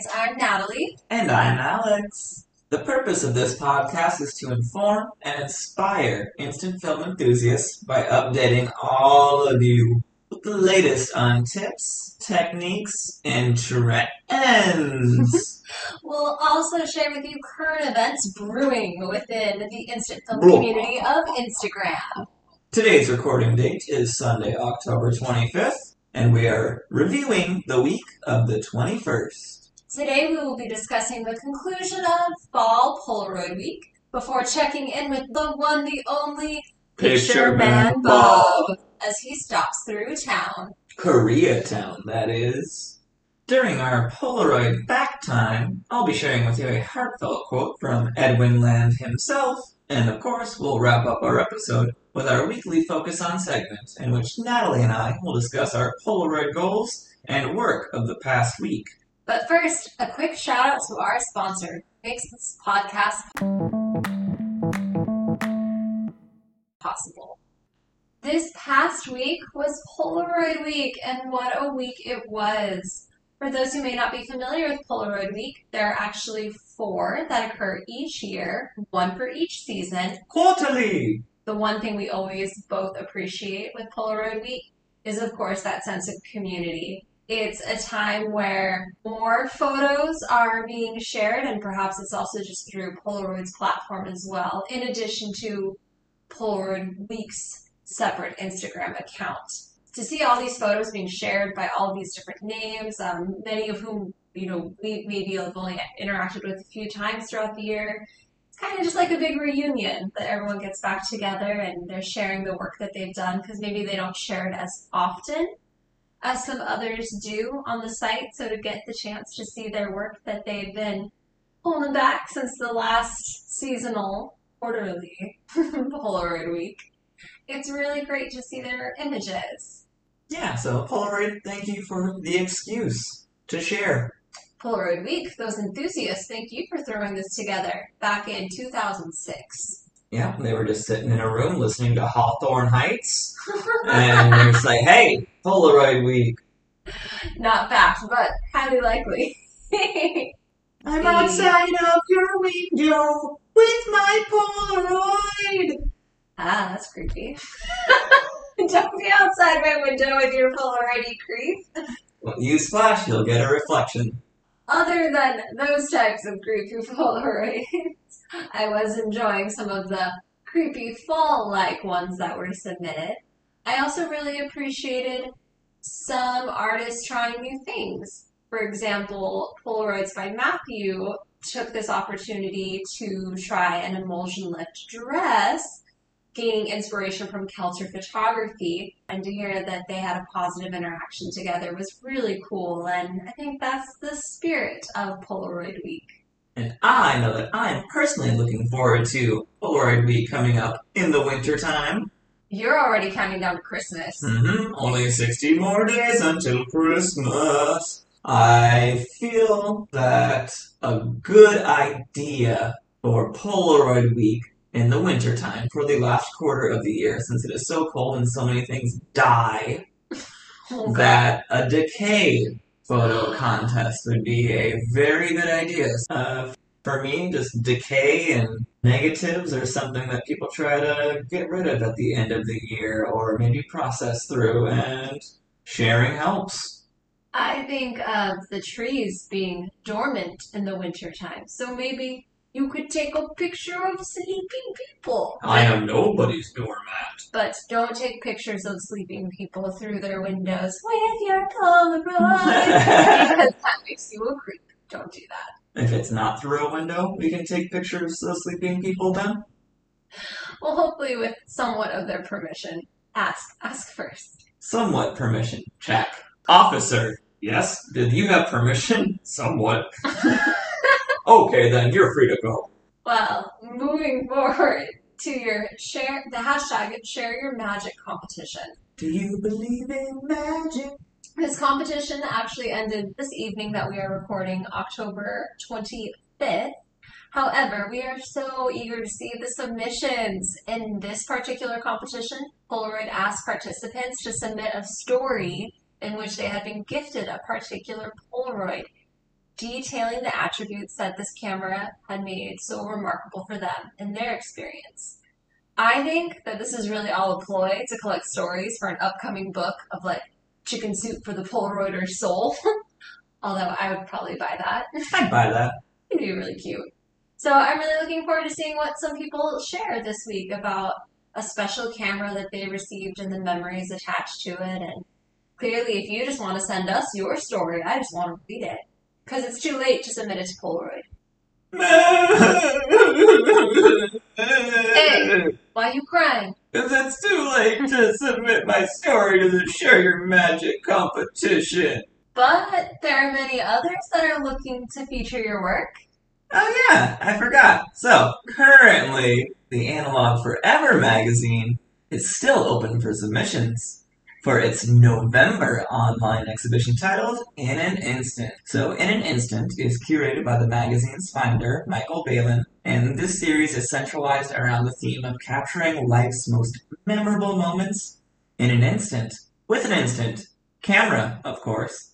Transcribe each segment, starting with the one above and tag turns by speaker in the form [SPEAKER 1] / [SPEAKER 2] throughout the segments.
[SPEAKER 1] Science. I'm Natalie.
[SPEAKER 2] And I'm Alex. The purpose of this podcast is to inform and inspire instant film enthusiasts by updating all of you with the latest on tips, techniques, and trends.
[SPEAKER 1] We'll also share with you current events brewing within the instant film
[SPEAKER 2] Bro.
[SPEAKER 1] community of Instagram.
[SPEAKER 2] Today's recording date is Sunday, October 25th, and we are reviewing the week of the 21st.
[SPEAKER 1] Today we will be discussing the conclusion of Fall Polaroid Week before checking in with the one, the only
[SPEAKER 2] Picture
[SPEAKER 1] Man Bob as he stops through town.
[SPEAKER 2] Koreatown, that is. During our Polaroid back time, I'll be sharing with you a heartfelt quote from Edwin Land himself, and of course, we'll wrap up our episode with our weekly Focus on segment, in which Natalie and I will discuss our Polaroid goals and work of the past week.
[SPEAKER 1] But first, a quick shout out to our sponsor, who makes this podcast possible. This past week was Polaroid Week, and what a week it was. For those who may not be familiar with Polaroid Week, there are actually four that occur each year, one for each season.
[SPEAKER 2] Quarterly!
[SPEAKER 1] The one thing we always both appreciate with Polaroid Week is, of course, that sense of community. It's a time where more photos are being shared, and perhaps it's also just through Polaroid's platform as well, in addition to Polaroid Week's separate Instagram account. To see all these photos being shared by all these different names, um, many of whom you know we maybe have only interacted with a few times throughout the year, it's kind of just like a big reunion that everyone gets back together and they're sharing the work that they've done because maybe they don't share it as often as some others do on the site. So to get the chance to see their work that they've been holding back since the last seasonal quarterly Polaroid week, it's really great to see their images.
[SPEAKER 2] Yeah, so Polaroid, thank you for the excuse to share.
[SPEAKER 1] Polaroid Week, those enthusiasts, thank you for throwing this together back in 2006.
[SPEAKER 2] Yeah, they were just sitting in a room listening to Hawthorne Heights, and they're just like, hey, Polaroid Week.
[SPEAKER 1] Not fact, but highly likely.
[SPEAKER 2] I'm outside of your window with my Polaroid.
[SPEAKER 1] ah, that's creepy. Don't be outside my window with your Polaroid creep.
[SPEAKER 2] Well, you flash, you'll get a reflection.
[SPEAKER 1] Other than those types of creepy Polaroids, I was enjoying some of the creepy fall-like ones that were submitted. I also really appreciated some artists trying new things. For example, Polaroids by Matthew took this opportunity to try an emulsion lift dress, gaining inspiration from Kelter photography, and to hear that they had a positive interaction together was really cool. And I think that's the spirit of Polaroid Week.
[SPEAKER 2] And I know that I'm personally looking forward to Polaroid Week coming up in the wintertime.
[SPEAKER 1] You're already counting down to Christmas.
[SPEAKER 2] Mm-hmm. Only 60 more days until Christmas. I feel that a good idea for Polaroid Week in the wintertime for the last quarter of the year, since it is so cold and so many things die,
[SPEAKER 1] Oh,
[SPEAKER 2] that a decay photo contest would be a very good idea. Uh, for me, just decay and negatives are something that people try to get rid of at the end of the year or maybe process through, and sharing helps.
[SPEAKER 1] I think of the trees being dormant in the wintertime. So maybe you could take a picture of sleeping people.
[SPEAKER 2] I am nobody's doormat.
[SPEAKER 1] But don't take pictures of sleeping people through their windows with your Polaroid because that makes you a creep. Don't do that.
[SPEAKER 2] If it's not through a window, we can take pictures of sleeping people then.
[SPEAKER 1] Well, hopefully with somewhat of their permission. Ask, ask first.
[SPEAKER 2] Somewhat permission. Check. Officer. Yes? Did you have permission? Somewhat. okay, then you're free to go.
[SPEAKER 1] Well, moving forward to your share, the hashtag share your magic competition.
[SPEAKER 2] Do you believe in magic?
[SPEAKER 1] This competition actually ended this evening that we are recording, October 25th. However, we are so eager to see the submissions. In this particular competition, Polaroid asked participants to submit a story in which they had been gifted a particular Polaroid. Detailing the attributes that this camera had made so remarkable for them in their experience. I think that this is really all a ploy to collect stories for an upcoming book of like chicken soup for the Polaroider's soul. Although I would probably buy that.
[SPEAKER 2] I'd buy that.
[SPEAKER 1] It'd be really cute. So I'm really looking forward to seeing what some people share this week about a special camera that they received and the memories attached to it. And clearly, if you just want to send us your story, I just want to read it. Because it's too late to submit it to Polaroid. Hey. Why are you crying?
[SPEAKER 2] Because it's too late to submit my story to the Share Your Magic competition.
[SPEAKER 1] But there are many others that are looking to feature your work.
[SPEAKER 2] Oh yeah, I forgot. So, currently, the Analog Forever magazine is still open for submissions for its November online exhibition titled In an Instant. So, In an Instant is curated by the magazine's finder, Michael Behlen, and this series is centralized around the theme of capturing life's most memorable moments in an instant. With an instant camera, of course.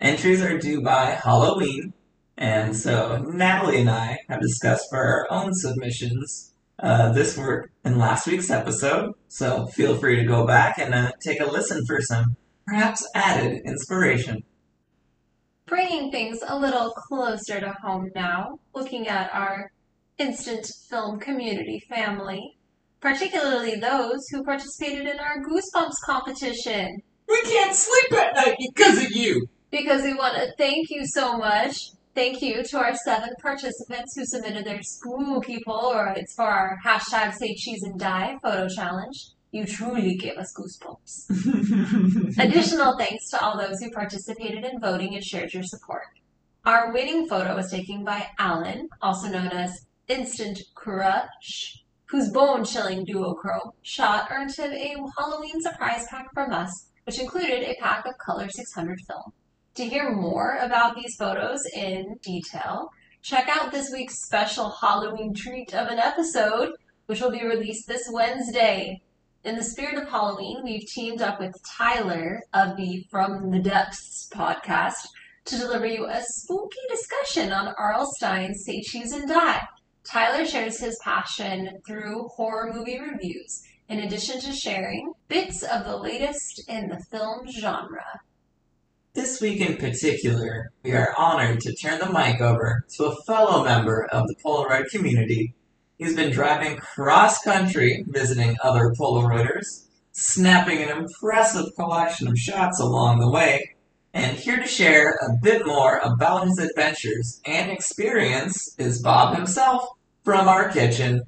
[SPEAKER 2] Entries are due by Halloween, and so Natalie and I have discussed for our own submissions uh, this work in last week's episode. So feel free to go back and uh, take a listen for some perhaps added inspiration.
[SPEAKER 1] Bringing things a little closer to home now, looking at our instant film community family, particularly those who participated in our Goosebumps competition.
[SPEAKER 2] We can't sleep at night because of you!
[SPEAKER 1] Because we want to thank you so much Thank you to our seven participants who submitted their spooky Polaroids for our hashtag Say Cheese and Die photo challenge. You truly gave us goosebumps. Additional thanks to all those who participated in voting and shared your support. Our winning photo was taken by Alan, also known as Instant Crush, whose bone chilling duochrome shot earned him a Halloween surprise pack from us, which included a pack of Color 600 film. To hear more about these photos in detail, check out this week's special Halloween treat of an episode, which will be released this Wednesday. In the spirit of Halloween, we've teamed up with Tyler of the From the Depths podcast to deliver you a spooky discussion on R.L. Stine's Say Cheese and Die. Tyler shares his passion through horror movie reviews, in addition to sharing bits of the latest in the film genre.
[SPEAKER 2] This week in particular, we are honored to turn the mic over to a fellow member of the Polaroid community. He's been driving cross country visiting other Polaroiders, snapping an impressive collection of shots along the way, and here to share a bit more about his adventures and experience is Bob himself from our kitchen.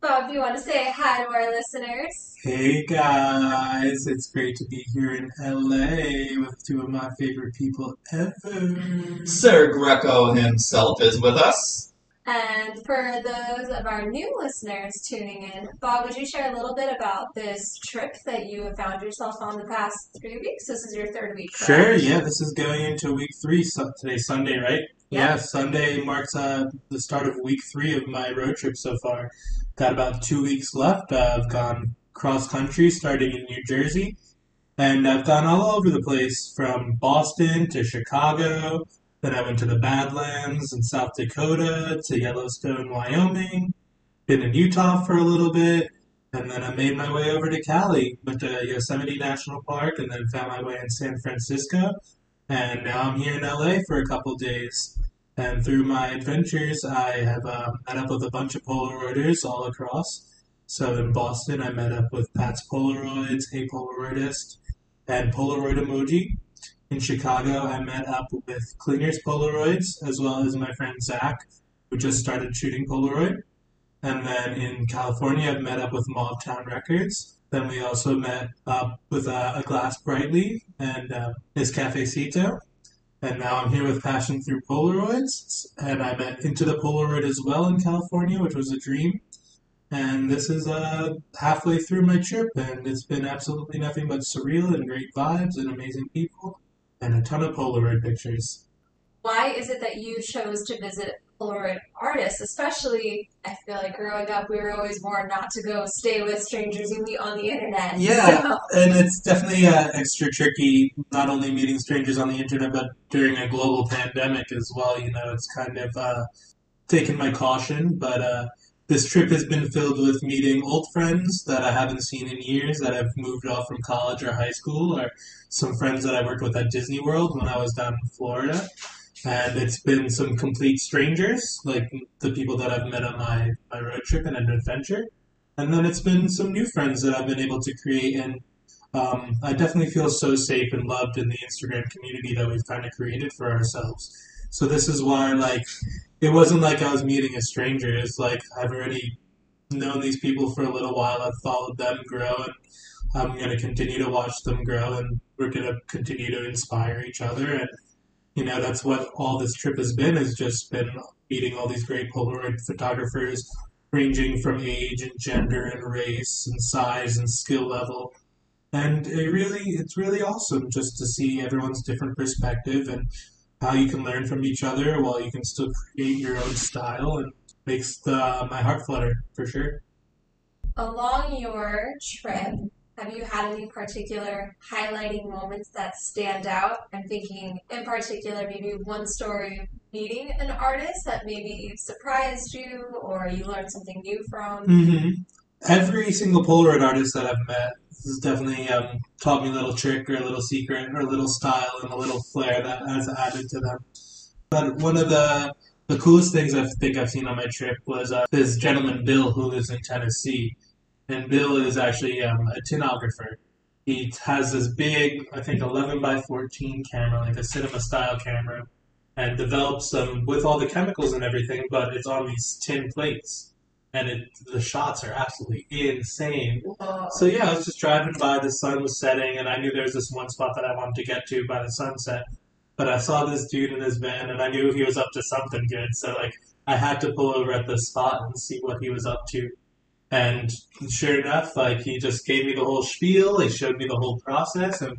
[SPEAKER 1] Bob, do you want to say hi to our listeners?
[SPEAKER 3] Hey guys, it's great to be here in LA with two of my favorite people ever.
[SPEAKER 2] Sir Greco himself is with us.
[SPEAKER 1] And for those of our new listeners tuning in, Bob, would you share a little bit about this trip that you have found yourself on the past three weeks? This is your third week.
[SPEAKER 3] Sure, yeah, this is going into week three. So today's Sunday, right? Yeah, Sunday marks uh, the start of week three of my road trip so far. Got about two weeks left. Uh, I've gone cross country starting in New Jersey, and I've gone all over the place from Boston to Chicago. Then I went to the Badlands in South Dakota to Yellowstone, Wyoming. Been in Utah for a little bit, and then I made my way over to Cali. Went to Yosemite National Park, and then found my way in San Francisco. And now I'm here in LA for a couple days. And through my adventures, I have uh, met up with a bunch of Polaroiders all across. So in Boston, I met up with Pat's Polaroids, A Polaroidist, and Polaroid Emoji. In Chicago, I met up with Klinger's Polaroids, as well as my friend Zach, who just started shooting Polaroid. And then in California, I've met up with Mauvetown Records. Then we also met up with uh, a Glass Brightly and uh, Miss Cafecito. And now I'm here with Passion Through Polaroids. And I met Into the Polaroid as well in California, which was a dream. And this is uh, halfway through my trip, and it's been absolutely nothing but surreal and great vibes and amazing people and a ton of Polaroid pictures.
[SPEAKER 1] Why is it that you chose to visit Polaroid artists, especially I feel like growing up, we were always warned not to go stay with strangers you meet on the internet.
[SPEAKER 3] Yeah,
[SPEAKER 1] So-
[SPEAKER 3] and it's definitely uh, extra tricky, not only meeting strangers on the internet, but during a global pandemic as well. You know, it's kind of uh, taken my caution, but uh, this trip has been filled with meeting old friends that I haven't seen in years that have moved off from college or high school, or some friends that I worked with at Disney World when I was down in Florida. And it's been some complete strangers, like the people that I've met on my, my road trip and an adventure. And then it's been some new friends that I've been able to create. And um, I definitely feel so safe and loved in the Instagram community that we've kind of created for ourselves. So this is why, like, it wasn't like I was meeting a stranger. It's like I've already known these people for a little while. I've followed them grow, and I'm going to continue to watch them grow, and we're going to continue to inspire each other. And you know, that's what all this trip has been. Has just been meeting all these great Polaroid photographers, ranging from age and gender and race and size and skill level. And it really, it's really awesome just to see everyone's different perspective and how you can learn from each other while you can still create your own style and makes the, my heart flutter for sure.
[SPEAKER 1] Along your trip, have you had any particular highlighting moments that stand out? I'm thinking, in particular, maybe one story meeting an artist that maybe surprised you or you learned something new from.
[SPEAKER 3] hmm Every single Polaroid artist that I've met has definitely um, taught me a little trick or a little secret or a little style and a little flair that has added to them. But one of the the coolest things I think I've seen on my trip was uh, this gentleman Bill who lives in Tennessee, and Bill is actually um, a tinographer. He has this big, I think, 11 by 14 camera, like a cinema style camera, and develops them with all the chemicals and everything, but it's on these tin plates and it the shots are absolutely insane. So yeah, I was just driving by, the sun was setting, and I knew there was this one spot that I wanted to get to by the sunset. But I saw this dude in his van, and I knew he was up to something good. So like, I had to pull over at this spot and see what he was up to. And sure enough, like he just gave me the whole spiel. He showed me the whole process, and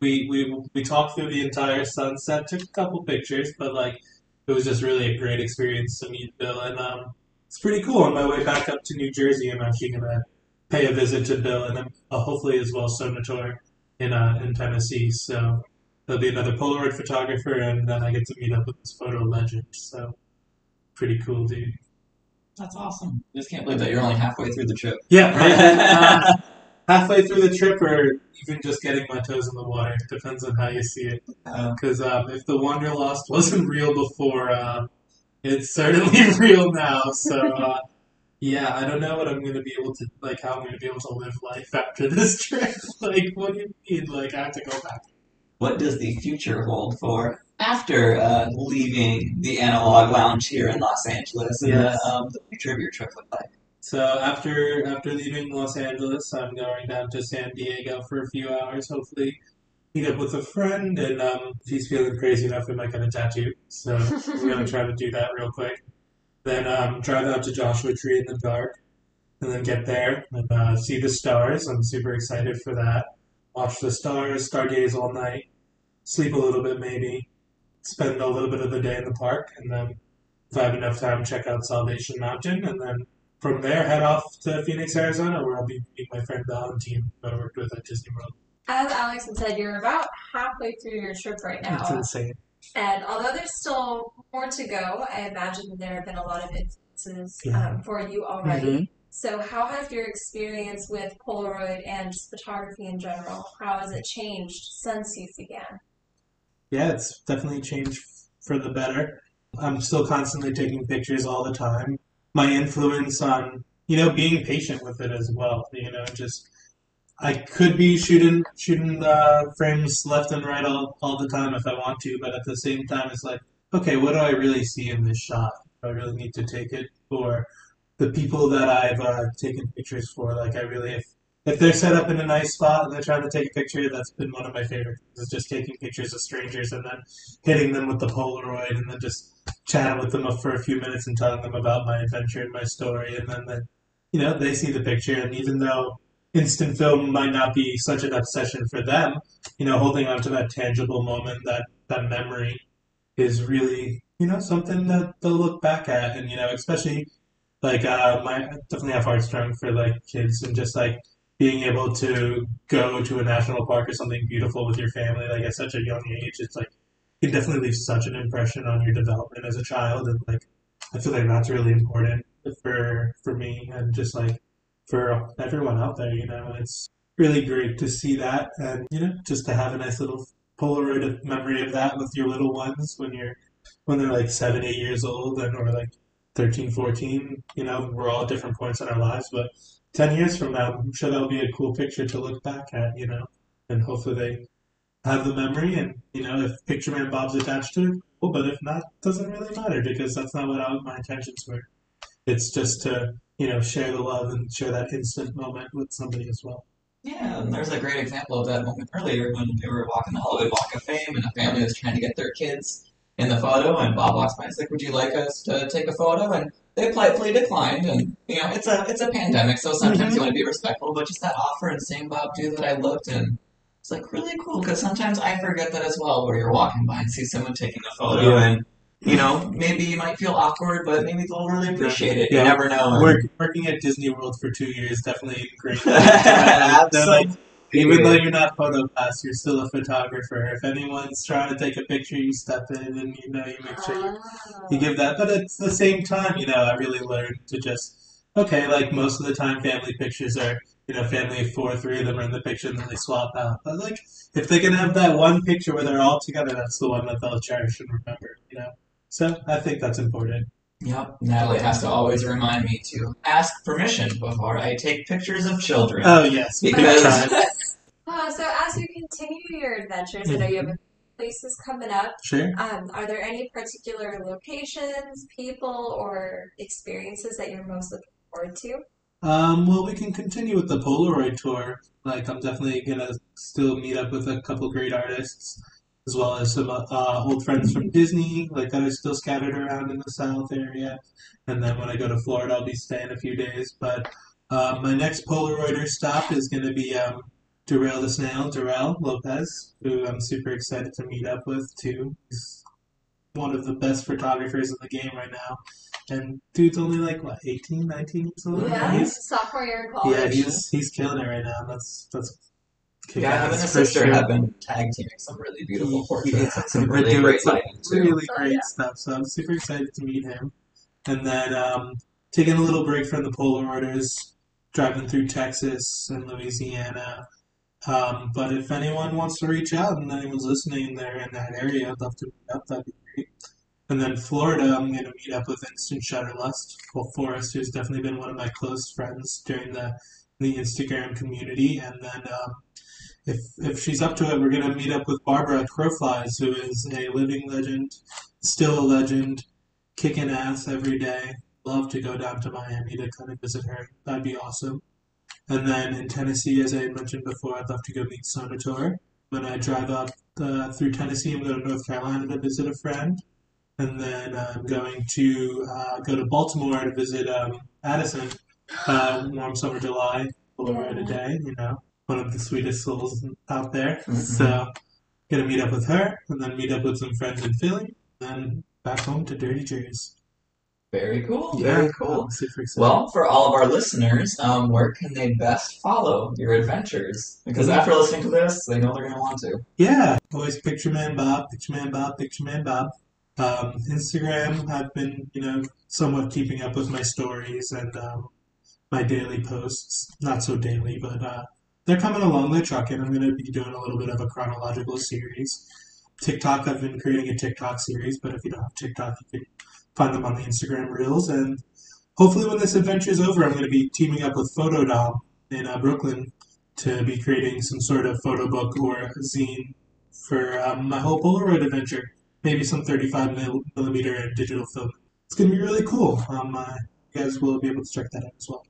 [SPEAKER 3] we we we talked through the entire sunset. Took a couple pictures, but like it was just really a great experience to meet Bill. And um, it's pretty cool. On my way back up to New Jersey, I'm actually gonna pay a visit to Bill, and then uh, hopefully as well Sonator in uh, in Tennessee. So there'll be another Polaroid photographer, and then I get to meet up with this photo legend. So pretty cool, dude.
[SPEAKER 2] That's awesome. I Just can't believe that you're only halfway through the trip.
[SPEAKER 3] Yeah, uh, halfway through the trip, or even just getting my toes in the water. Depends on how you see it. Because um, if the Wanderlust wasn't real before, uh, it's certainly real now. So uh, yeah, I don't know what I'm gonna be able to like. How I'm gonna be able to live life after this trip. like, what do you mean? Like, I have to go back.
[SPEAKER 2] what does the future hold for after uh, leaving the Analog Lounge here in Los Angeles and
[SPEAKER 3] Yes.
[SPEAKER 2] the, um, the future of your trip look like?
[SPEAKER 3] So after after leaving Los Angeles, I'm going down to San Diego for a few hours. Hopefully, meet up with a friend, and um, if he's feeling crazy enough, we might get a tattoo. So we're gonna try to do that real quick. Then um, drive out to Joshua Tree in the dark, and then get there and uh, see the stars. I'm super excited for that. Watch the stars, stargaze all night, sleep a little bit maybe, spend a little bit of the day in the park, and then if I have enough time, check out Salvation Mountain, and then from there head off to Phoenix, Arizona, where I'll be meeting my friend Valentine, who I worked with at Disney World.
[SPEAKER 1] As Alex had said, you're about halfway through your trip right
[SPEAKER 3] It's
[SPEAKER 1] now.
[SPEAKER 3] insane.
[SPEAKER 1] And although there's still more to go, I imagine there have been a lot of instances
[SPEAKER 3] Yeah.
[SPEAKER 1] um, for you already. So, how has your experience with Polaroid and just photography in general, how has it changed since you began?
[SPEAKER 3] Yeah, it's definitely changed for the better. I'm still constantly taking pictures all the time. My influence on, you know, being patient with it as well. You know, just I could be shooting shooting uh, frames left and right all, all the time if I want to, but at the same time, it's like, okay, what do I really see in this shot? Do I really need to take it? Or the people that I've uh, taken pictures for, like I really, if if they're set up in a nice spot and they're trying to take a picture, that's been one of my favorite things. Is just taking pictures of strangers and then hitting them with the Polaroid and then just chatting with them for a few minutes and telling them about my adventure and my story, and then they, you know, they see the picture, and even though instant film might not be such an obsession for them, you know, holding on to that tangible moment, that that memory, is really you know, something that they'll look back at, and you know, especially like uh, my I definitely have heartstrung for like kids and just like being able to go to a national park or something beautiful with your family, like at such a young age. It's like it definitely leave such an impression on your development as a child, and like I feel like that's really important for for me and just like for everyone out there. You know, it's really great to see that, and you know, just to have a nice little Polaroid memory of that with your little ones when you're when they're like seven, eight years old, and or like 13, 14. You know, we're all at different points in our lives, but 10 years from now, I'm sure that'll be a cool picture to look back at. You know, and hopefully they have the memory, and you know, if Picture Man Bob's attached to it, cool. But if not, doesn't really matter because that's not what I, my intentions were. It's just to you know share the love and share that instant moment with somebody as well.
[SPEAKER 2] Yeah, and there's a great example of that moment earlier when they were walking the Hollywood Walk of Fame and a family was trying to get their kids in the photo and Bob walks by and like, Would you like us to take a photo? And they politely declined and you know, it's a it's a pandemic, so sometimes
[SPEAKER 3] Mhm.
[SPEAKER 2] you want to be respectful, but just that offer and seeing Bob do that I looked and it's like really cool because sometimes I forget that as well where you're walking by and see someone taking a photo
[SPEAKER 3] Yeah.
[SPEAKER 2] and you know, maybe you might feel awkward, but maybe they'll really appreciate it.
[SPEAKER 3] Yeah.
[SPEAKER 2] You never know. And-
[SPEAKER 3] Work, working at Disney World for two years definitely ingrained. They're like, Even though you're not photo pass, you're still a photographer. If anyone's trying to take a picture, you step in and you know you make sure you, you give that. But at the same time, you know, I really learned to just okay, like most of the time, family pictures are you know family of four, three of them are in the picture and then they swap out. But like if they can have that one picture where they're all together, that's the one that they'll cherish and remember. You know, so I think that's important.
[SPEAKER 2] Yep, Natalie has to always remind me to ask permission before I take pictures of children.
[SPEAKER 3] Oh yes,
[SPEAKER 2] Because-
[SPEAKER 3] time.
[SPEAKER 1] So as you continue your adventures, I know you have a few places coming up.
[SPEAKER 3] Sure.
[SPEAKER 1] Um, are there any particular locations, people, or experiences that you're most looking forward to?
[SPEAKER 3] Um, well, we can continue with the Polaroid tour. Like, I'm definitely gonna still meet up with a couple great artists, as well as some uh, old friends from Disney, like that are still scattered around in the South area. And then when I go to Florida, I'll be staying a few days. But uh, my next Polaroider stop is gonna be um, Derail the Snail, Darrell Lopez, who I'm super excited to meet up with too. He's one of the best photographers in the game right now. And dude's only like what 18, 19 years old.
[SPEAKER 1] Yeah,
[SPEAKER 3] He's-
[SPEAKER 1] sophomore year in college.
[SPEAKER 3] yeah, he's he's killing it right now. That's that's kick
[SPEAKER 2] Yeah, him and his sister
[SPEAKER 3] sure.
[SPEAKER 2] have been tag teaming some really beautiful portraits
[SPEAKER 3] Yeah,
[SPEAKER 2] some really great lighting too.
[SPEAKER 3] Really
[SPEAKER 1] Oh,
[SPEAKER 3] great
[SPEAKER 1] yeah.
[SPEAKER 3] stuff. So I'm super excited to meet him. And then um, taking a little break from the Polaroiders, driving through Texas and Louisiana. Um, but if anyone wants to reach out and anyone's listening there in that area, I'd love to meet up. That'd be great. And then Florida, I'm going to meet up with Instant Shutterlust, Well, Forrest, who's definitely been one of my close friends during the the Instagram community. And then um, if if she's up to it, we're going to meet up with Barbara Crowflies, who is a living legend, still a legend, kicking ass every day. Love to go down to Miami to kind of visit her. That'd be awesome. And then in Tennessee, as I mentioned before, I'd love to go meet Sonator. When I drive up uh, through Tennessee, I'm going to North Carolina to visit a friend. And then I'm going to uh, go to Baltimore to visit um, Addison. Uh, warm summer July, Polaroid a day, you know, one of the sweetest souls out there.
[SPEAKER 2] Mhm.
[SPEAKER 3] So, gonna meet up with her, and then meet up with some friends in Philly, then back home to Dirty Jersey.
[SPEAKER 2] Very cool. Very cool. Well, for all of our listeners, um, where can they best follow your adventures? Because after listening to this, they know they're going to want to.
[SPEAKER 3] Yeah, always Picture Man Bob, Picture Man Bob, Picture Man Bob. Um, Instagram, I've been, you know, somewhat keeping up with my stories and um, my daily posts. Not so daily, but uh, they're coming along. They're trucking. I'm going to be doing a little bit of a chronological series. TikTok, I've been creating a TikTok series, but if you don't have TikTok, you can find them on the Instagram Reels. And hopefully, when this adventure is over, I'm going to be teaming up with Photodom in uh, Brooklyn to be creating some sort of photo book or zine for um, my whole Polaroid adventure. Maybe some 35 mil- millimeter digital film. It's going to be really cool. Um, uh, you guys will be able to check that out as well.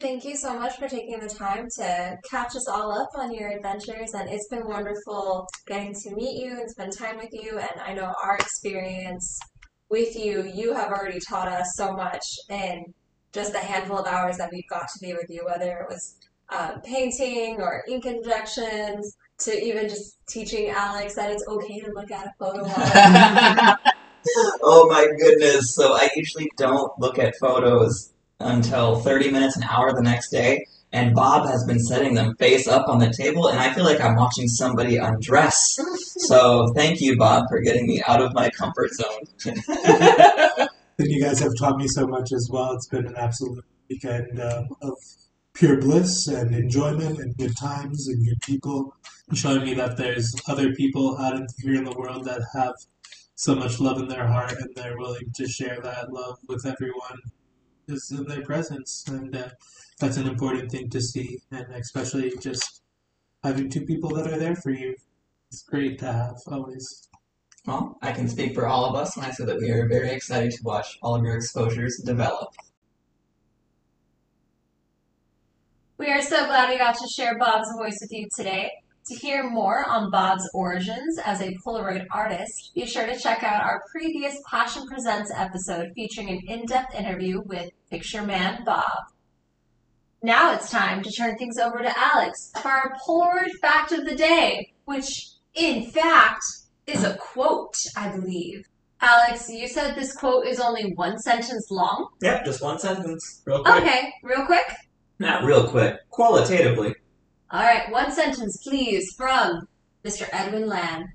[SPEAKER 1] Thank you so much for taking the time to catch us all up on your adventures, and it's been wonderful getting to meet you and spend time with you. And I know our experience with you, you have already taught us so much in just the handful of hours that we've got to be with you, whether it was um, painting or ink injections, to even just teaching Alex that it's okay to look at a photo
[SPEAKER 2] oh my goodness. So I usually don't look at photos until 30 minutes, an hour the next day. And Bob has been setting them face up on the table, and I feel like I'm watching somebody undress. So thank you, Bob, for getting me out of my comfort zone.
[SPEAKER 3] And you guys have taught me so much as well. It's been an absolute weekend um, of pure bliss and enjoyment and good times and good people. Showing me that there's other people out here in the world that have so much love in their heart and they're willing to share that love with everyone who's in their presence. And uh, that's an important thing to see. And especially just having two people that are there for you. It's great to have always.
[SPEAKER 2] Well, I can speak for all of us when I say that we are very excited to watch all of your exposures develop.
[SPEAKER 1] We are so glad we got to share Bob's voice with you today. To hear more on Bob's origins as a Polaroid artist, be sure to check out our previous Passion Presents episode featuring an in depth interview with Picture Man Bob. Now it's time to turn things over to Alex for our Polaroid fact of the day, which, in fact, is a quote, I believe. Alex, you said this quote is only one sentence long?
[SPEAKER 2] Yep, just one sentence. Real quick.
[SPEAKER 1] Okay, real quick.
[SPEAKER 2] Not real quick. Qualitatively.
[SPEAKER 1] All right, one sentence, please, from Mr. Edwin Land.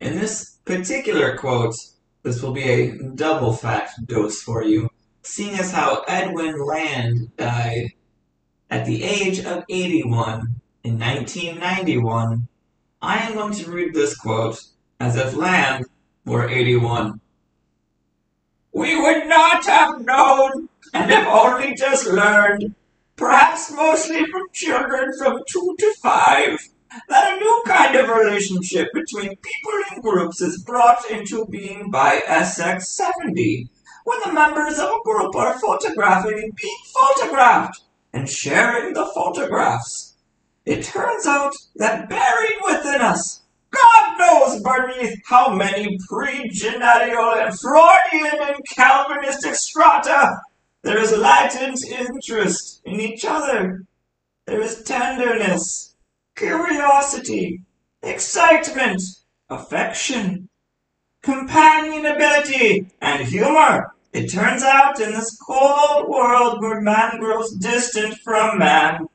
[SPEAKER 2] In this particular quote, this will be a double fact dose for you, seeing as how Edwin Land died at the age of 81 in 1991. I am going to read this quote as if Land were 81. We would not have known, and have only just learned, perhaps mostly from children from two to five, that a new kind of relationship between people in groups is brought into being by SX70, when the members of a group are photographing and being photographed, and sharing the photographs. It turns out that buried within us, God knows beneath how many pre-genital and Freudian and Calvinistic strata, there is latent interest in each other. There is tenderness, curiosity, excitement, affection, companionability, and humor. It turns out in this cold world where man grows distant from man,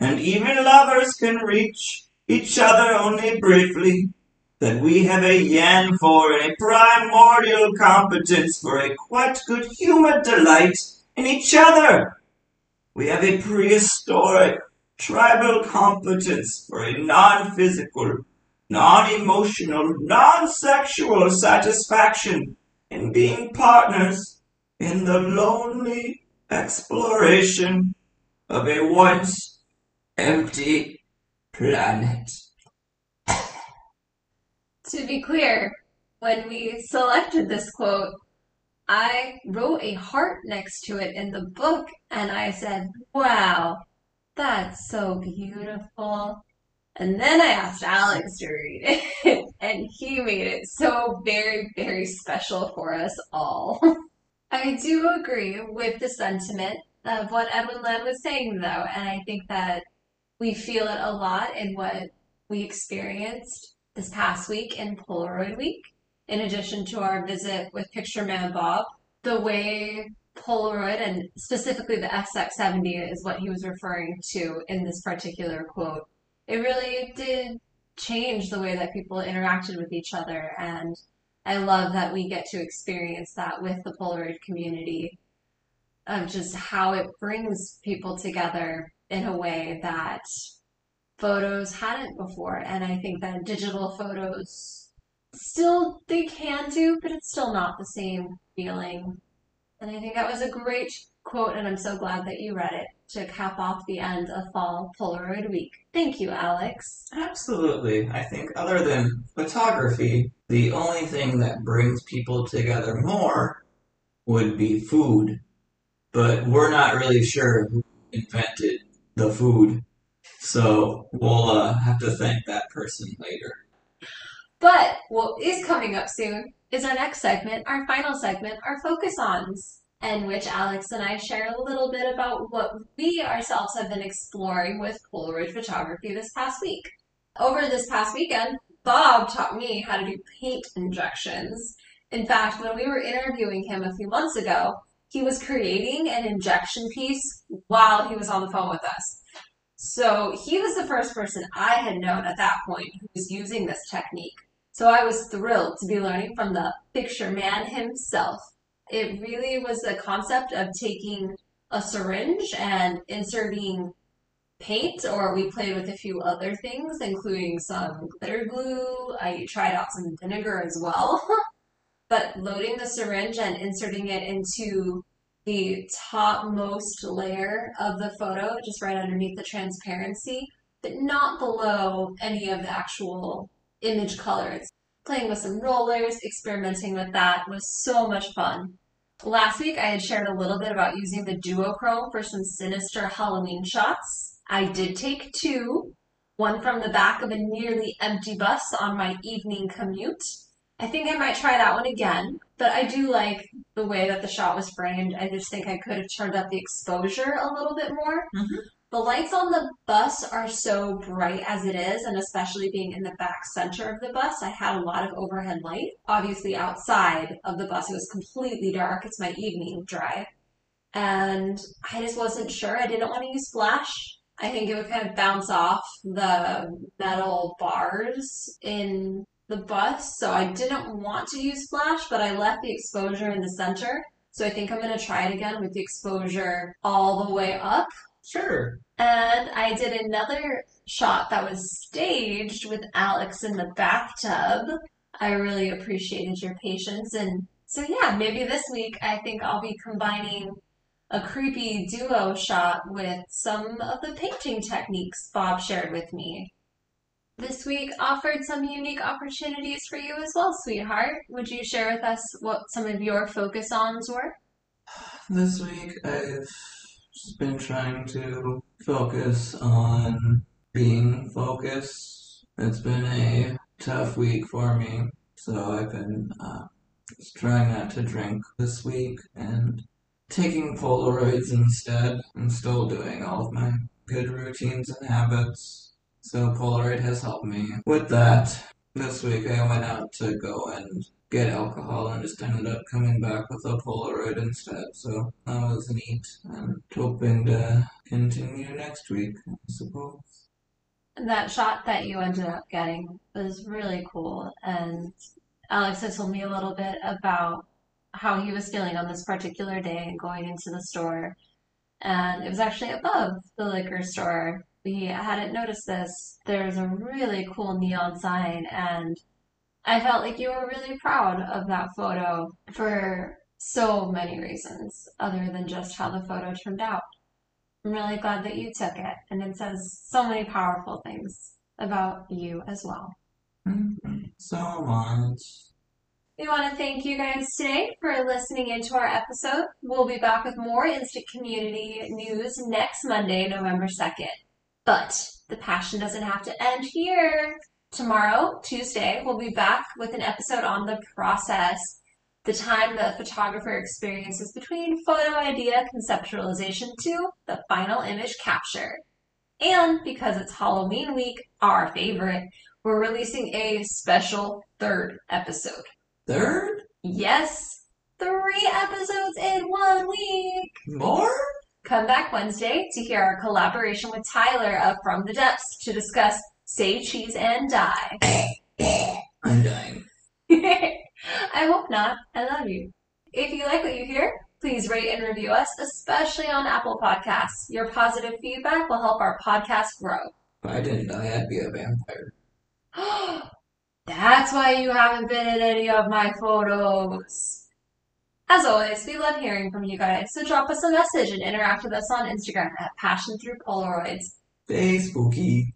[SPEAKER 2] and even lovers can reach each other only briefly, that we have a yen for and a primordial competence for a quite good humored delight in each other. We have a prehistoric tribal competence for a non-physical, non-emotional, non-sexual satisfaction in being partners in the lonely exploration of a once empty planet.
[SPEAKER 1] To be clear, when we selected this quote, I wrote a heart next to it in the book and I said, wow, that's so beautiful. And then I asked Alex to read it, and he made it so very, very special for us all. I do agree with the sentiment of what Edwin Land was saying, though, and I think that we feel it a lot in what we experienced this past week in Polaroid Week, in addition to our visit with Picture Man Bob. The way Polaroid, and specifically the SX70 is what he was referring to in this particular quote, it really did change the way that people interacted with each other. And I love that we get to experience that with the Polaroid community of just how it brings people together in a way that photos hadn't before. And I think that digital photos still they can do, but it's still not the same feeling. And I think that was a great quote, and I'm so glad that you read it to cap off the end of Fall Polaroid Week. Thank you, Alex.
[SPEAKER 2] Absolutely. I think other than photography, the only thing that brings people together more would be food. But we're not really sure who invented the food. So we'll uh, have to thank that person later.
[SPEAKER 1] But what is coming up soon is our next segment, our final segment, our focus ons, in which Alex and I share a little bit about what we ourselves have been exploring with Polaroid photography this past week. Over this past weekend, Bob taught me how to do paint injections. In fact, when we were interviewing him a few months ago, he was creating an injection piece while he was on the phone with us. So he was the first person I had known at that point who was using this technique. So I was thrilled to be learning from the picture man himself. It really was the concept of taking a syringe and inserting paint, or we played with a few other things, including some glitter glue. I tried out some vinegar as well. but loading the syringe and inserting it into the topmost layer of the photo, just right underneath the transparency, but not below any of the actual image colors. Playing with some rollers, experimenting with that was so much fun. Last week I had shared a little bit about using the duochrome for some sinister Halloween shots. I did take two, one from the back of a nearly empty bus on my evening commute. I think I might try that one again, but I do like the way that the shot was framed. I just think I could have turned up the exposure a little bit more.
[SPEAKER 2] Mhm.
[SPEAKER 1] The lights on the bus are so bright as it is, and especially being in the back center of the bus, I had a lot of overhead light. Obviously, outside of the bus, it was completely dark. It's my evening drive. And I just wasn't sure. I didn't want to use flash. I think it would kind of bounce off the metal bars in the bus, so I didn't want to use flash, but I left the exposure in the center. So I think I'm going to try it again with the exposure all the way up.
[SPEAKER 2] Sure.
[SPEAKER 1] And I did another shot that was staged with Alex in the bathtub. I really appreciated your patience. And so, yeah, maybe this week I think I'll be combining a creepy duo shot with some of the painting techniques Bob shared with me. This week offered some unique opportunities for you as well, sweetheart. Would you share with us what some of your focus ons were?
[SPEAKER 2] This week I've been trying to focus on being focused. It's been a tough week for me, so I've been uh, just trying not to drink this week and taking Polaroids instead. I'm still doing all of my good routines and habits. So Polaroid has helped me with that. This week I went out to go and get alcohol and just ended up coming back with a Polaroid instead. So that was neat and hoping to continue next week, I suppose.
[SPEAKER 1] That shot that you ended up getting was really cool. And Alex had told me a little bit about how he was feeling on this particular day and going into the store. And it was actually above the liquor store. We hadn't noticed this. There's a really cool neon sign, and I felt like you were really proud of that photo for so many reasons, other than just how the photo turned out. I'm really glad that you took it, and it says so many powerful things about you as well.
[SPEAKER 2] Mhm. So much.
[SPEAKER 1] We want to thank you guys today for listening into our episode. We'll be back with more Instant Community news next Monday, November 2nd. But the passion doesn't have to end here. Tomorrow, Tuesday, we'll be back with an episode on the process, the time the photographer experiences between photo idea conceptualization to the final image capture. And because it's Halloween week, our favorite, we're releasing a special third episode.
[SPEAKER 2] Third?
[SPEAKER 1] Yes, three episodes in one week.
[SPEAKER 2] More?
[SPEAKER 1] Come back Wednesday to hear our collaboration with Tyler of From the Depths to discuss Say Cheese and Die.
[SPEAKER 2] I'm dying.
[SPEAKER 1] I hope not. I love you. If you like what you hear, please rate and review us, especially on Apple Podcasts. Your positive feedback will help our podcast grow.
[SPEAKER 2] If I didn't die, I'd be a vampire.
[SPEAKER 1] That's why you haven't been in any of my photos. As always, we love hearing from you guys, so drop us a message and interact with us on Instagram at Passion Through Polaroids.
[SPEAKER 2] Stay spooky.